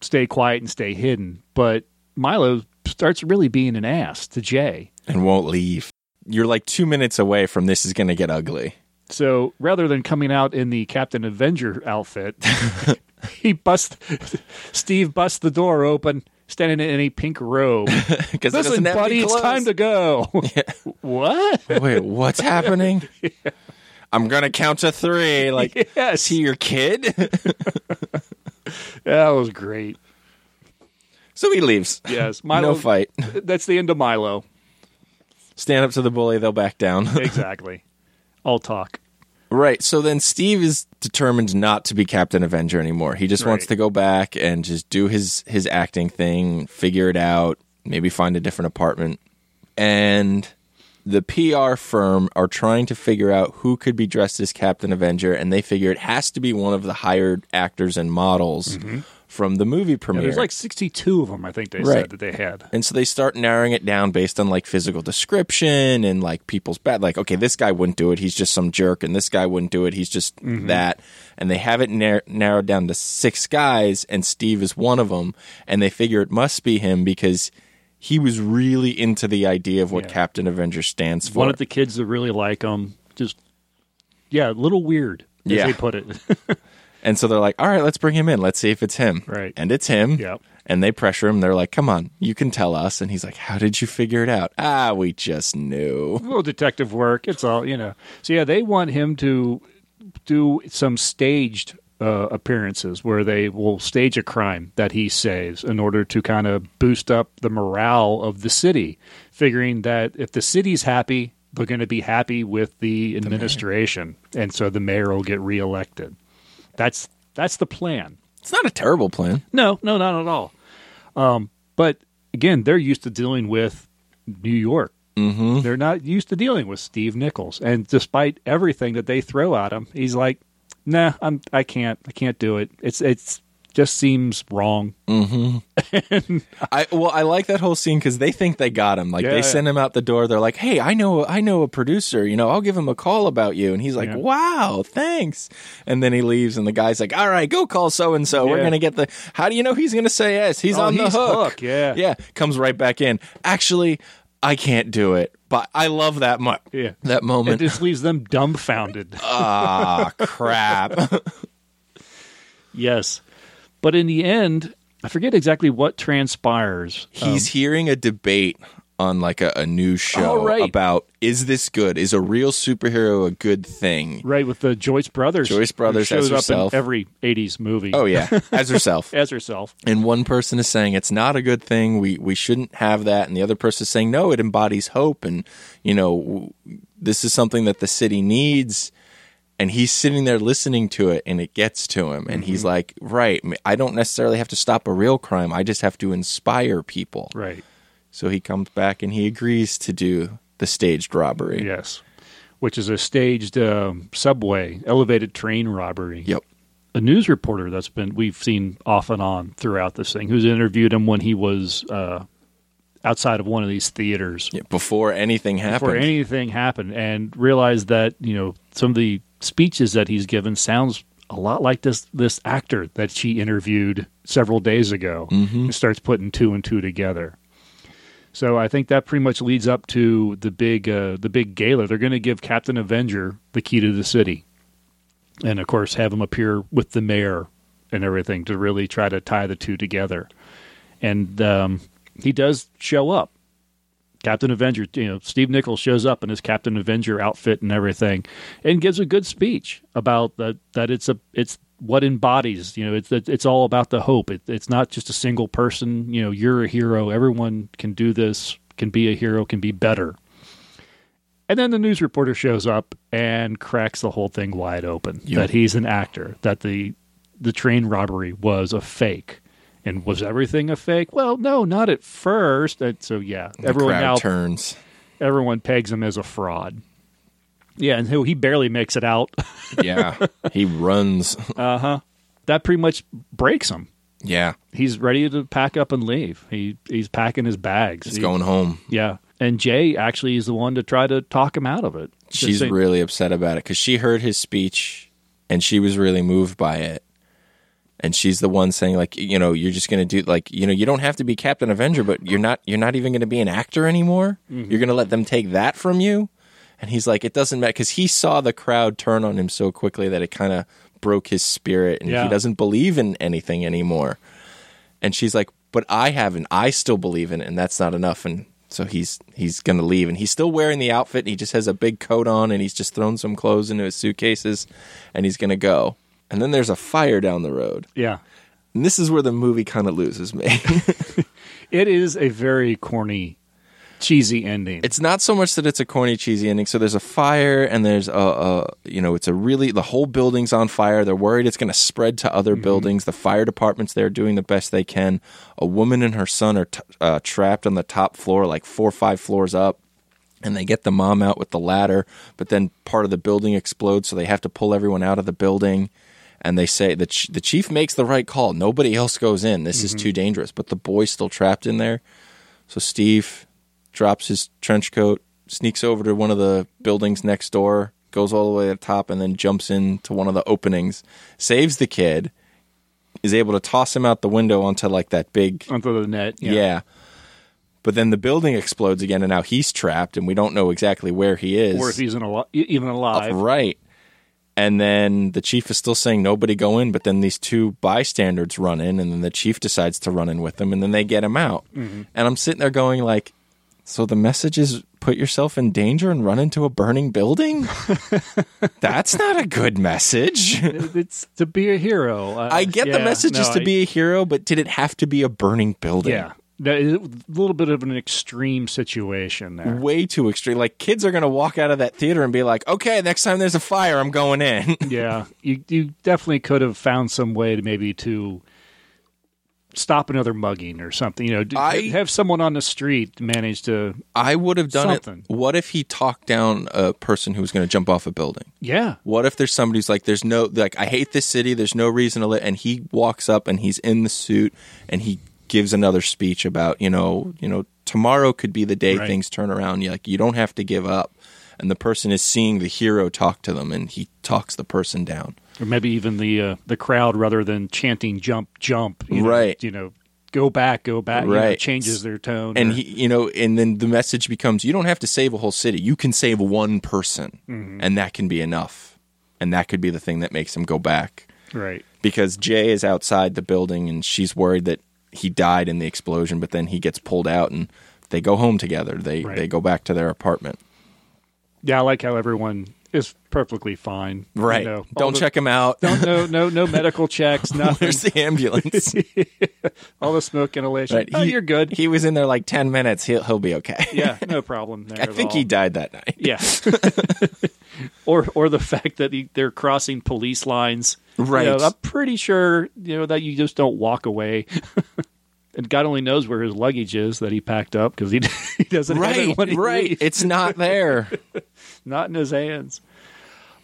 stay quiet and stay hidden. But Milo starts really being an ass to Jay. and won't leave. You're like two minutes away from this is going to get ugly. So rather than coming out in the Captain Avenger outfit, he busts Steve busts the door open, standing in a pink robe. Listen, buddy, it's time to go. what? Wait, what's happening? I'm going to count to three. Like, Yes, is he your kid? that was great. so he leaves. Yes, Milo. No fight. That's the end of Milo. Stand up to the bully, they'll back down. Exactly. All talk. Right. So then Steve is determined not to be Captain Avenger anymore. He just wants to go back and just do his his acting thing, figure it out, maybe find a different apartment. And the PR firm are trying to figure out who could be dressed as Captain Avenger and they figure it has to be one of the hired actors and models mm-hmm. From the movie Yeah, premiere. there's like 62 of them, I think they Right. said that they had. And so they start narrowing it down based on like physical description and like people's bad. Like, okay, this guy wouldn't do it. He's just some jerk. And this guy wouldn't do it. He's just mm-hmm. that. And they have it nar- narrowed down to six guys, and Steve is one of them. And they figure it must be him because he was really into the idea of what Yeah. Captain Avenger stands for. One of the kids that really like him, just, yeah, a little weird, as Yeah. they put it. and so they're like, all right, let's bring him in. Let's see if it's him. Right. And it's him. Yep. And they pressure him. They're like, come on, you can tell us. And he's like, how did you figure it out? Ah, we just knew. little detective work. It's all you know. So yeah, they want him to do some staged uh, appearances where they will stage a crime that he saves in order to kind of boost up the morale of the city, figuring that if the city's happy, they're going to be happy with the administration, and so the mayor will get reelected. That's that's the plan. It's not a terrible plan. No, no, not at all. Um, but again, they're used to dealing with New York. Mm-hmm. They're not used to dealing with Steve Nichols, and despite everything that they throw at him, he's like, "Nah, I'm. I can't. I can't do it. It's. It's just seems wrong." I well, I like that whole scene because they think they got him. Like Yeah, they yeah. send him out the door. They're like, "Hey, I know, I know a producer. You know, I'll give him a call about you." And he's like, Yeah. "Wow, thanks." And then he leaves, and the guy's like, "All right, go call so and so. We're gonna get the. How do you know he's gonna say yes? He's Oh, on the he's hook. hook, yeah. yeah. Comes right back in. Actually, I can't do it, but I love that mo- Yeah. that moment. It just leaves them dumbfounded. Ah, crap. yes, but in the end, I forget exactly what transpires. He's um, hearing a debate on like a, a news oh, show Oh, right. about is this good? Is a real superhero a good thing? Right with the Joyce Brothers. Joyce Brothers shows up herself. in every '80s movie. Oh yeah, as herself. as herself. And one person is saying it's not a good thing. We we shouldn't have that, and the other person is saying no, it embodies hope, and you know this is something that the city needs. And he's sitting there listening to it, and it gets to him, and he's like, "Right, I don't necessarily have to stop a real crime. I just have to inspire people." Right. So he comes back and he agrees to do the staged robbery. Yes. Which is a staged um, subway elevated train robbery. Yep. A news reporter that's been we've seen off and on throughout this thing, who's interviewed him when he was uh, outside of one of these theaters Yeah, before anything happened. before anything happened, and realized that you know some of the speeches that he's given sounds a lot like this this actor that she interviewed several days ago. And starts putting two and two together. So I think that pretty much leads up to the big uh, the big gala. They're going to give Captain Avenger the key to the city, and of course have him appear with the mayor and everything to really try to tie the two together. And um, he does show up. Captain Avenger, you know, Steve Nichols shows up in his Captain Avenger outfit and everything, and gives a good speech about that. That it's a it's what embodies. You know, it's it's all about the hope. It, it's not just a single person. You know, you're a hero. Everyone can do this. Can be a hero. Can be better. And then the news reporter shows up and cracks the whole thing wide open. Yep. That he's an actor. That the the train robbery was a fake. And was everything a fake? Well, no, not at first. And so yeah, The everyone crowd now turns. everyone pegs him as a fraud. Yeah, and he he barely makes it out. Yeah, he runs. Uh huh. That pretty much breaks him. Yeah, He's ready to pack up and leave. He he's packing his bags. he's He- going home. Yeah, and Jay actually is the one to try to talk him out of it. She's saying- really upset about it because she heard his speech and she was really moved by it. And she's the one saying, like, you know, you're just gonna do like, you know, you don't have to be Captain Avenger, but you're not, you're not even gonna be an actor anymore. Mm-hmm. You're gonna let them take that from you. And he's like, it doesn't matter because he saw the crowd turn on him so quickly that it kind of broke his spirit, and Yeah. he doesn't believe in anything anymore. And she's like, but I haven't. I still believe in it, and that's not enough. And so he's he's gonna leave, and he's still wearing the outfit. And he just has a big coat on, and he's just thrown some clothes into his suitcases, and he's gonna go. And then there's a fire down the road, Yeah, and this is where the movie kind of loses me. it is a very corny cheesy ending. It's not so much that it's a corny, cheesy ending. So there's a fire, and there's a, a you know, it's a really the whole building's on fire. They're worried it's going to spread to other buildings. The fire department's there doing the best they can. A woman and her son are t- uh, trapped on the top floor, like four or five floors up. And they get the mom out with the ladder, but then part of the building explodes, so they have to pull everyone out of the building. And they say the ch- the chief makes the right call. Nobody else goes in. This is mm-hmm. too dangerous. But the boy's still trapped in there. So Steve drops his trench coat, sneaks over to one of the buildings next door, goes all the way to the top, and then jumps into one of the openings, saves the kid, is able to toss him out the window onto like that big onto the net. yeah. But then the building explodes again, and now he's trapped, and we don't know exactly where he is. Or if he's al- even alive. Right. And then the chief is still saying nobody go in, but then these two bystanders run in, and then the chief decides to run in with them, and then they get him out. Mm-hmm. And I'm sitting there going like, so the message is put yourself in danger and run into a burning building? That's not a good message. It's to be a hero. Uh, I get the yeah, message no, is to I- be a hero, but did it have to be a burning building? Yeah. That is A little bit of an extreme situation there. Way too extreme. Like kids are going to walk out of that theater and be like, "Okay, next time there's a fire, I'm going in." yeah, you you definitely could have found some way to maybe to stop another mugging or something. You know, do, I- have someone on the street manage to. I would have done Something. it. What if he talked down a person who was going to jump off a building? Yeah, What if there's somebody who's like, "There's no like, I hate this city. There's no reason to live," and he walks up and he's in the suit and he gives another speech about, you know, you know, tomorrow could be the day Right. things turn around. You like, you don't have to give up. And the person is seeing the hero talk to them, and he talks the person down. or maybe even the uh, the crowd rather than chanting "jump, jump," you know, Right. You know, go back, go back. you know, Right. changes their tone. and or- he you know and then the message becomes you don't have to save a whole city you can save one person Mm-hmm. and that can be enough and that could be the thing that makes him go back right. because jay is outside the building and she's worried that he died in the explosion but then he gets pulled out and they go home together they Right. they go back to their apartment Yeah, I like how everyone is perfectly fine. you right know. Don't the- check him out Don't no no no medical checks. Nothing. where's the ambulance All the smoke inhalation. right Oh, he- you're good. he was in there like 10 minutes he'll, he'll be okay yeah, no problem. There i think all. he died that night Yeah. or or the fact that he, they're crossing police lines. You Right. know, I'm pretty sure you know that you just don't walk away. and God only knows where his luggage is that he packed up because he he doesn't have right it he right leaves. it's not there not in his hands.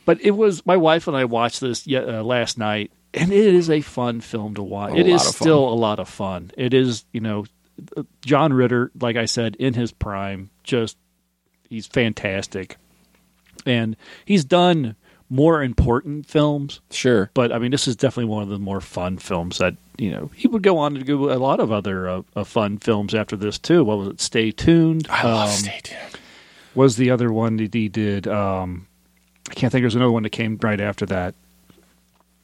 But it was my wife and I watched this uh, last night, and it is a fun film to watch. A It is lot of fun. still a lot of fun. It is, you know, John Ritter, like I said, in his prime, just he's fantastic, and he's done more important films. sure But I mean, this is definitely one of the more fun films that you know. He would go on to do a lot of other uh, uh, fun films after this too. What was it? Stay tuned. i love Um, stay tuned was the other one that he did. Um, I can't think. There's another one that came right after that.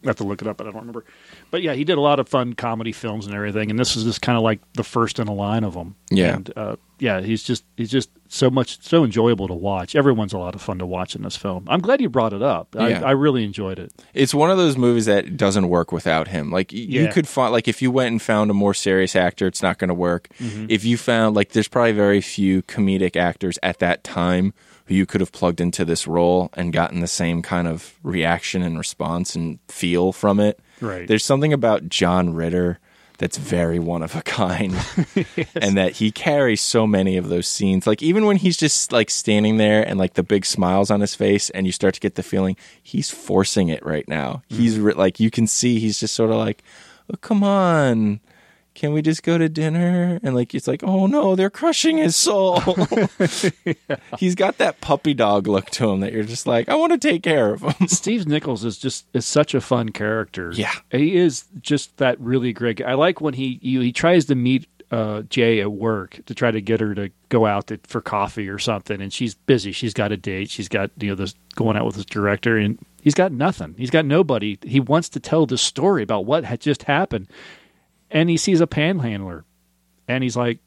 I have to look it up, but I don't remember. But yeah, he did a lot of fun comedy films and everything, and this is just kind of like the first in a line of them. Yeah. and, uh, yeah. He's just he's just so much so enjoyable to watch. Everyone's a lot of fun to watch in this film. I'm glad you brought it up. I, Yeah. I really enjoyed it. it's one of those movies that doesn't work without him. Like y- you Yeah. could find, like if you went and found a more serious actor, it's not going to work. Mm-hmm. If you found, like, there's probably very few comedic actors at that time who you could have plugged into this role and gotten the same kind of reaction and response and feel from it. Right. There's something about John Ritter that's very one of a kind and that he carries so many of those scenes. Like even when he's just like standing there and like the big smiles on his face and you start to get the feeling he's forcing it right now. Mm-hmm. He's re- like you can see he's just sort of like oh, come on can we just go to dinner and like it's like oh no they're crushing his soul he's got that puppy dog look to him that you're just like i want to take care of him Steve Nichols is just is such a fun character. Yeah. he is just that really great. guy. I like when he he, he tries to meet uh, Jay at work to try to get her to go out to, for coffee or something, and she's busy. She's got a date. She's got you know this going out with this director, and he's got nothing. He's got nobody. He wants to tell the story about what had just happened, and he sees a panhandler, and he's like.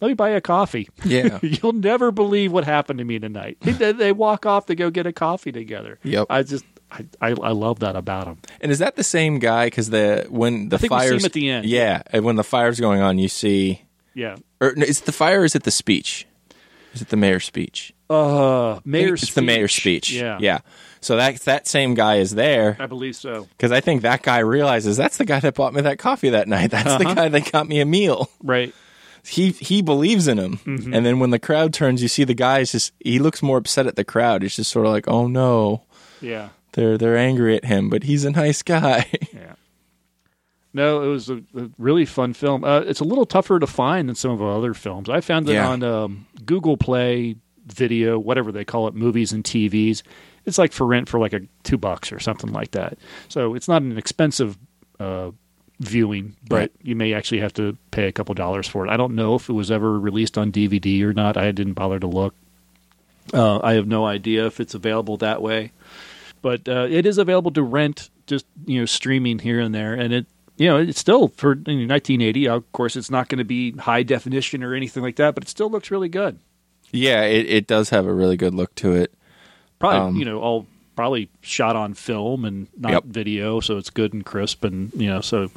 Let me buy you a coffee. Yeah. You'll never believe what happened to me tonight. They, they walk off to go get a coffee together. Yep. I just I, I, I love that about him. And is that the same guy? Because the when the think we see fires him at the end. yeah, and when the fire's going on, you see Yeah. Or no, is it the fire? or Is it the speech? Is it the mayor's speech? Uh, mayor's it's the mayor's speech. Yeah. yeah. So that that same guy is there I believe so. because I think that guy realizes that's the guy that bought me that coffee that night. That's the Uh-huh. guy that got me a meal. Right. He he believes in him, Mm-hmm. and then when the crowd turns, you see the guy is just he looks more upset at the crowd. He's just sort of like, oh no, Yeah. they're they're angry at him, but he's a nice guy. Yeah. No, it was a, a really fun film. Uh, it's a little tougher to find than some of our other films. I found it Yeah. on um, Google Play Video, whatever they call it, movies and TVs. It's like for rent for like a two bucks or something like that. So it's not an expensive uh, viewing, but Right. you may actually have to pay a couple dollars for it. I don't know if it was ever released on DVD or not. I didn't bother to look. Uh, I have no idea if it's available that way, but uh, it is available to rent, just you know, streaming here and there, and it. You know, it's still for in 1980. Of course, it's not going to be high definition or anything like that, but it still looks really good. yeah, it, it does have a really good look to it. Probably, Um, you know, all probably shot on film and not Yep. video, so it's good and crisp, and you know, so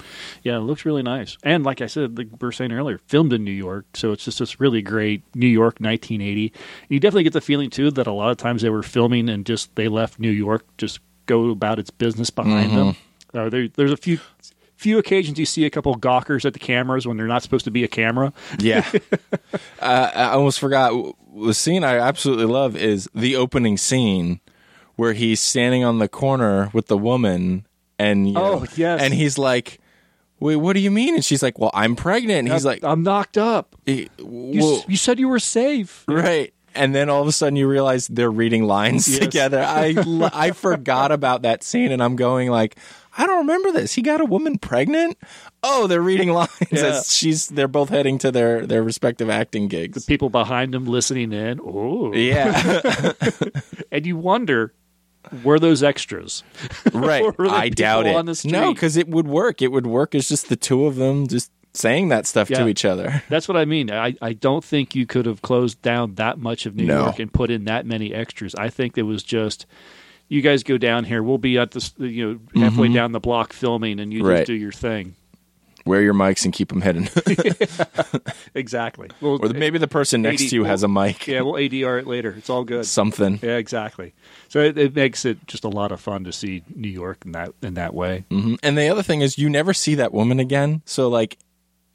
yeah, it looks really nice. And like I said, like we were saying earlier, filmed in New York, so it's just this really great New York 1980. You definitely get the feeling too that a lot of times they were filming and just they left New York, just go about its business behind them. Mm-hmm. Uh, there, there's a few. Few occasions you see a couple gawkers at the cameras when they're not supposed to be a camera. Yeah. uh, I almost forgot. The scene I absolutely love is the opening scene where he's standing on the corner with the woman and you know, Oh, yes. and he's like Wait, what do you mean? And she's like, "Well, I'm pregnant." And he's like, "I'm knocked up." "Eh, You, you said you were safe. Right. And then all of a sudden you realize they're reading lines Yes. together. I I forgot about that scene and I'm going like, I don't remember this. He got a woman pregnant? Oh, they're reading lines Yeah. as she's they're both heading to their their respective acting gigs. People behind them listening in. Oh, Yeah. and you wonder were those extras? right. I doubt it. on the no, cuz it would work. It would work as just the two of them just saying that stuff Yeah. to each other. That's what I mean. I, I don't think you could have closed down that much of New No. York and put in that many extras. I think it was just you guys go down here. We'll be at this, you know, halfway down the block filming, and you Mm-hmm. Right. just do your thing. Wear your mics and keep them hidden. Exactly. Well, or maybe the person next 80 to you has a mic. yeah, we'll ADR it later. It's all good. Something. Yeah, exactly. So it, it makes it just a lot of fun to see New York in that in that way. hmm And the other thing is, you never see that woman again. So, like,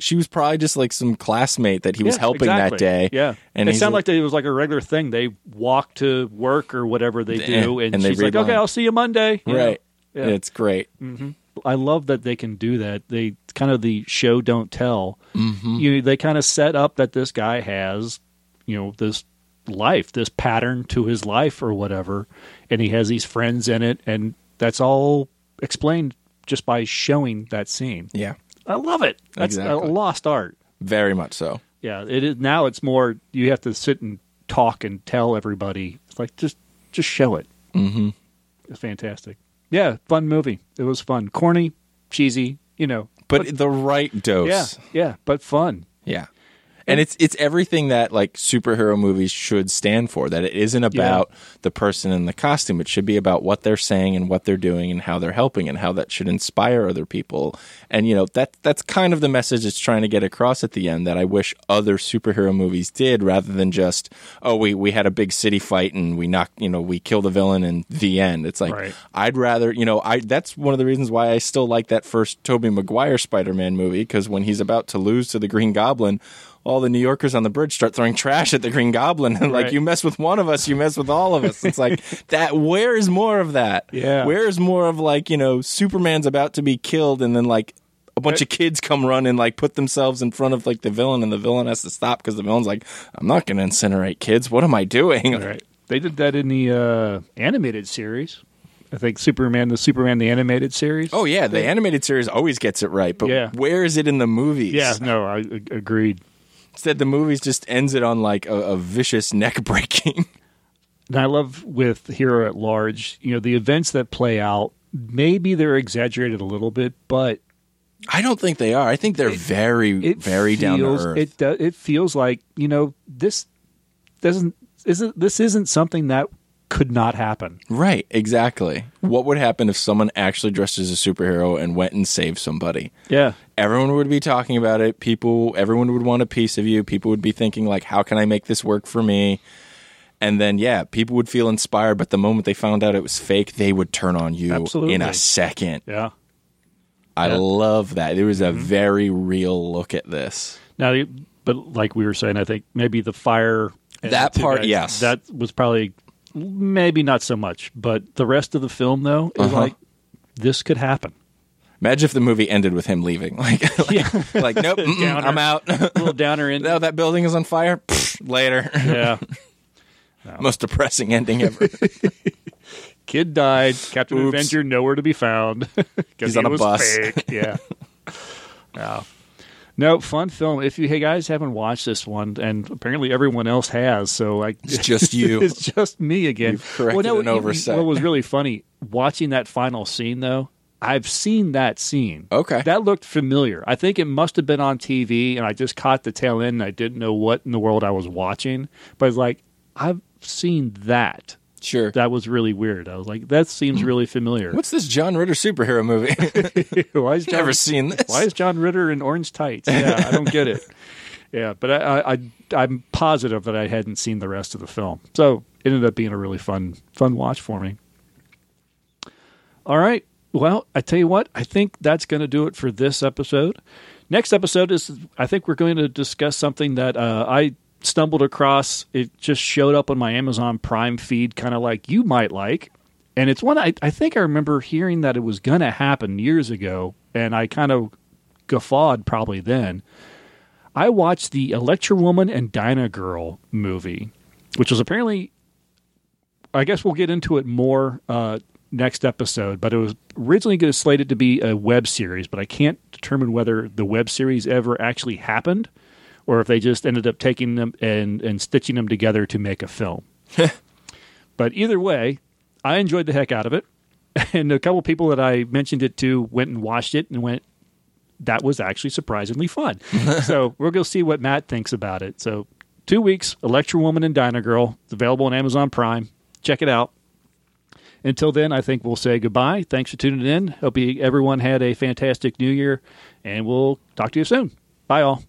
she was probably just like some classmate that he was Yeah, helping exactly. that day. Yeah, and it sounded like- like it was like a regular thing. They walk to work or whatever they do, and, and they she's like, "Okay. I'll see you Monday." You right. Yeah. It's great. I love that they can do that. They kind of the show don't tell. Mm-hmm. You they kind of set up that this guy has, you know, this life, this pattern to his life or whatever, and he has these friends in it, and that's all explained just by showing that scene. Yeah, I love it. That's Exactly. a lost art. very much so. Yeah, it is now. It's more you have to sit and talk and tell everybody. It's like just just show it. Mm-hmm. It's fantastic. Yeah, fun movie. It was fun. Corny, cheesy, you know. But, the right dose. yeah, yeah, but fun. Yeah. And it's it's everything that like superhero movies should stand for. That it isn't about the person in the costume. It should be about what they're saying and what they're doing and how they're helping and how that should inspire other people. And you know that that's kind of the message it's trying to get across at the end. That I wish other superhero movies did, rather than just oh we we had a big city fight and we knocked you know we killed the villain and the end. It's like Right. I'd rather you know I that's one of the reasons why I still like that first Tobey Maguire Spider Man movie because when he's about to lose to the Green Goblin all the New Yorkers on the bridge start throwing trash at the Green Goblin and like Right. you mess with one of us, you mess with all of us. It's like that. Where is more of that? Yeah. Where is more of like you know Superman's about to be killed and then like a bunch of kids come run and like put themselves in front of like the villain and the villain has to stop because the villain's like I'm not going to incinerate kids. What am I doing? Right. They did that in the uh, animated series. I think Superman, the Superman, the animated series. Oh yeah, the animated series always gets it right, but Yeah. where is it in the movies? yeah. No, I agreed. Instead, the movies just ends it on like a, a vicious neck breaking. And I love with Hero at Large, you know, the events that play out. Maybe they're exaggerated a little bit, but I don't think they are. I think they're very, it very down to earth. It do, it feels like you know this doesn't isn't this isn't something that could not happen. Right, exactly. What would happen if someone actually dressed as a superhero and went and saved somebody? Yeah. Everyone would be talking about it. People, everyone would want a piece of you. People would be thinking like, "How can I make this work for me?" And then, yeah, people would feel inspired. But the moment they found out it was fake, they would turn on you Absolutely. in a second. Yeah. I Yeah. love that. There was a mm-hmm. very real look at this. Now, but like we were saying, I think maybe the fire. That part, yes. That was probably maybe not so much, but the rest of the film, though, is Uh-huh. like this could happen. Imagine if the movie ended with him leaving. Like, like, like, nope, Downer. I'm out. A little downer in. no, that building is on fire. Pfft, later. Yeah. Most depressing ending ever. Kid died. Captain Oops. Avenger nowhere to be found. He's he on a was bus. fake. Yeah. yeah. No, fun film. If you hey guys haven't watched this one, and apparently everyone else has, so like It's just you. it's just me again. You've corrected an oversight. What was really funny watching that final scene, though. I've seen that scene. Okay. that looked familiar. I think it must have been on TV, and I just caught the tail end. and I didn't know what in the world I was watching, but it's like I've seen that. Sure. That was really weird. I was like, that seems really familiar. What's this John Ritter superhero movie? why is John, Never seen this. why is John Ritter in orange tights? Yeah, I don't get it. Yeah, but I, I, I, I'm positive that I hadn't seen the rest of the film, so it ended up being a really fun, fun watch for me. All right. Well, I tell you what, I think that's going to do it for this episode. Next episode is, I think we're going to discuss something that uh, I stumbled across. It just showed up on my Amazon Prime feed, kind of like you might like. And it's one I, I think I remember hearing that it was going to happen years ago, and I kind of guffawed probably then. I watched the Electra Woman and Dyna Girl movie, which was apparently, I guess we'll get into it more uh, next episode, but it was originally going to slated to be a web series, but I can't determine whether the web series ever actually happened or if they just ended up taking them and, and stitching them together to make a film. but either way, I enjoyed the heck out of it. And a couple people that I mentioned it to went and watched it and went, that was actually surprisingly fun. so we're going to see what Matt thinks about it. So two weeks, Electra Woman and Dyna Girl. It's available on Amazon Prime. Check it out. Until then, I think we'll say goodbye. Thanks for tuning in. Hope you, everyone had a fantastic new year, and we'll talk to you soon. Bye, all.